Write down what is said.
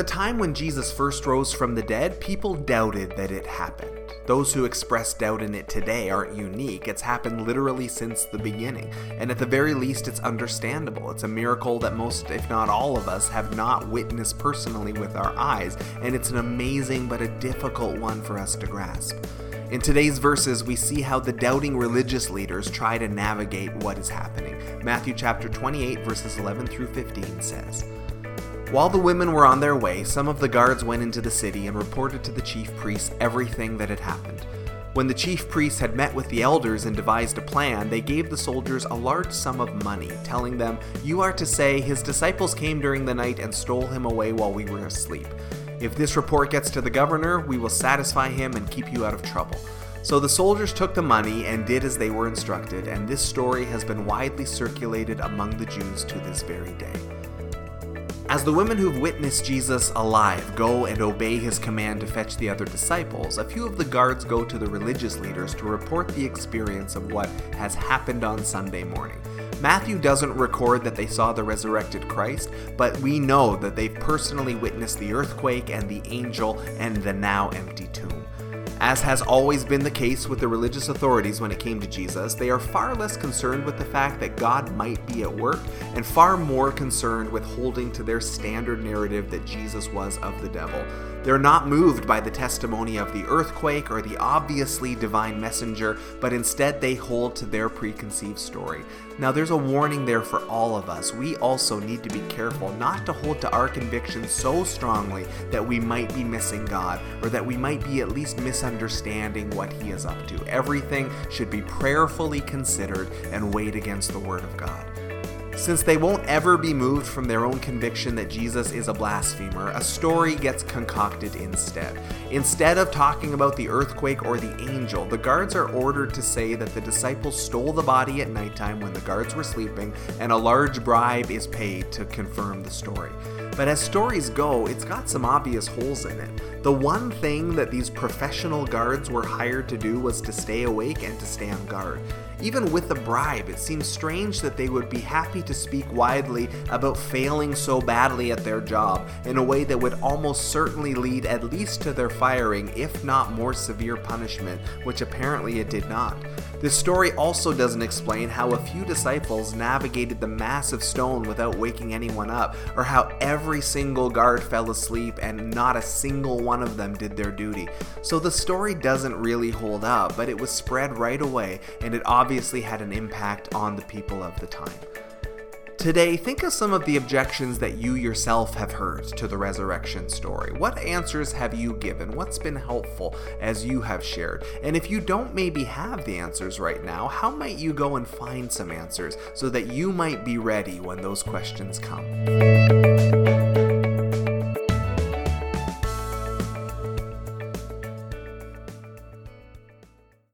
the time when Jesus first rose from the dead, people doubted that it happened. Those who express doubt in it today aren't unique. It's happened literally since the beginning. And at the very least, it's understandable. It's a miracle that most, if not all of us, have not witnessed personally with our eyes. And it's an amazing but a difficult one for us to grasp. In today's verses, we see how the doubting religious leaders try to navigate what is happening. Matthew chapter 28, verses 11 through 15 says, while the women were on their way, some of the guards went into the city and reported to the chief priests everything that had happened. When the chief priests had met with the elders and devised a plan, they gave the soldiers a large sum of money, telling them, You are to say, His disciples came during the night and stole him away while we were asleep. If this report gets to the governor, we will satisfy him and keep you out of trouble. So the soldiers took the money and did as they were instructed, and this story has been widely circulated among the Jews to this very day. As the women who've witnessed Jesus alive go and obey his command to fetch the other disciples, a few of the guards go to the religious leaders to report the experience of what has happened on Sunday morning. Matthew doesn't record that they saw the resurrected Christ, but we know that they've personally witnessed the earthquake and the angel and the now empty tomb. As has always been the case with the religious authorities when it came to Jesus, they are far less concerned with the fact that God might be at work and far more concerned with holding to their standard narrative that Jesus was of the devil. They're not moved by the testimony of the earthquake or the obviously divine messenger, but instead they hold to their preconceived story. Now, there's a warning there for all of us. We also need to be careful not to hold to our convictions so strongly that we might be missing God or that we might be at least misunderstanding what He is up to. Everything should be prayerfully considered and weighed against the Word of God. Since they won't ever be moved from their own conviction that Jesus is a blasphemer, a story gets concocted instead. Instead of talking about the earthquake or the angel, the guards are ordered to say that the disciples stole the body at nighttime when the guards were sleeping, and a large bribe is paid to confirm the story. But as stories go, it's got some obvious holes in it. The one thing that these professional guards were hired to do was to stay awake and to stay on guard. Even with the bribe, it seems strange that they would be happy to speak widely about failing so badly at their job in a way that would almost certainly lead at least to their firing, if not more severe punishment, which apparently it did not. This story also doesn't explain how a few disciples navigated the massive stone without waking anyone up, or how every single guard fell asleep and not a single one of them did their duty. So the story doesn't really hold up, but it was spread right away, and it obviously had an impact on the people of the time. Today, think of some of the objections that you yourself have heard to the resurrection story. What answers have you given? What's been helpful as you have shared? And if you don't maybe have the answers right now, how might you go and find some answers so that you might be ready when those questions come?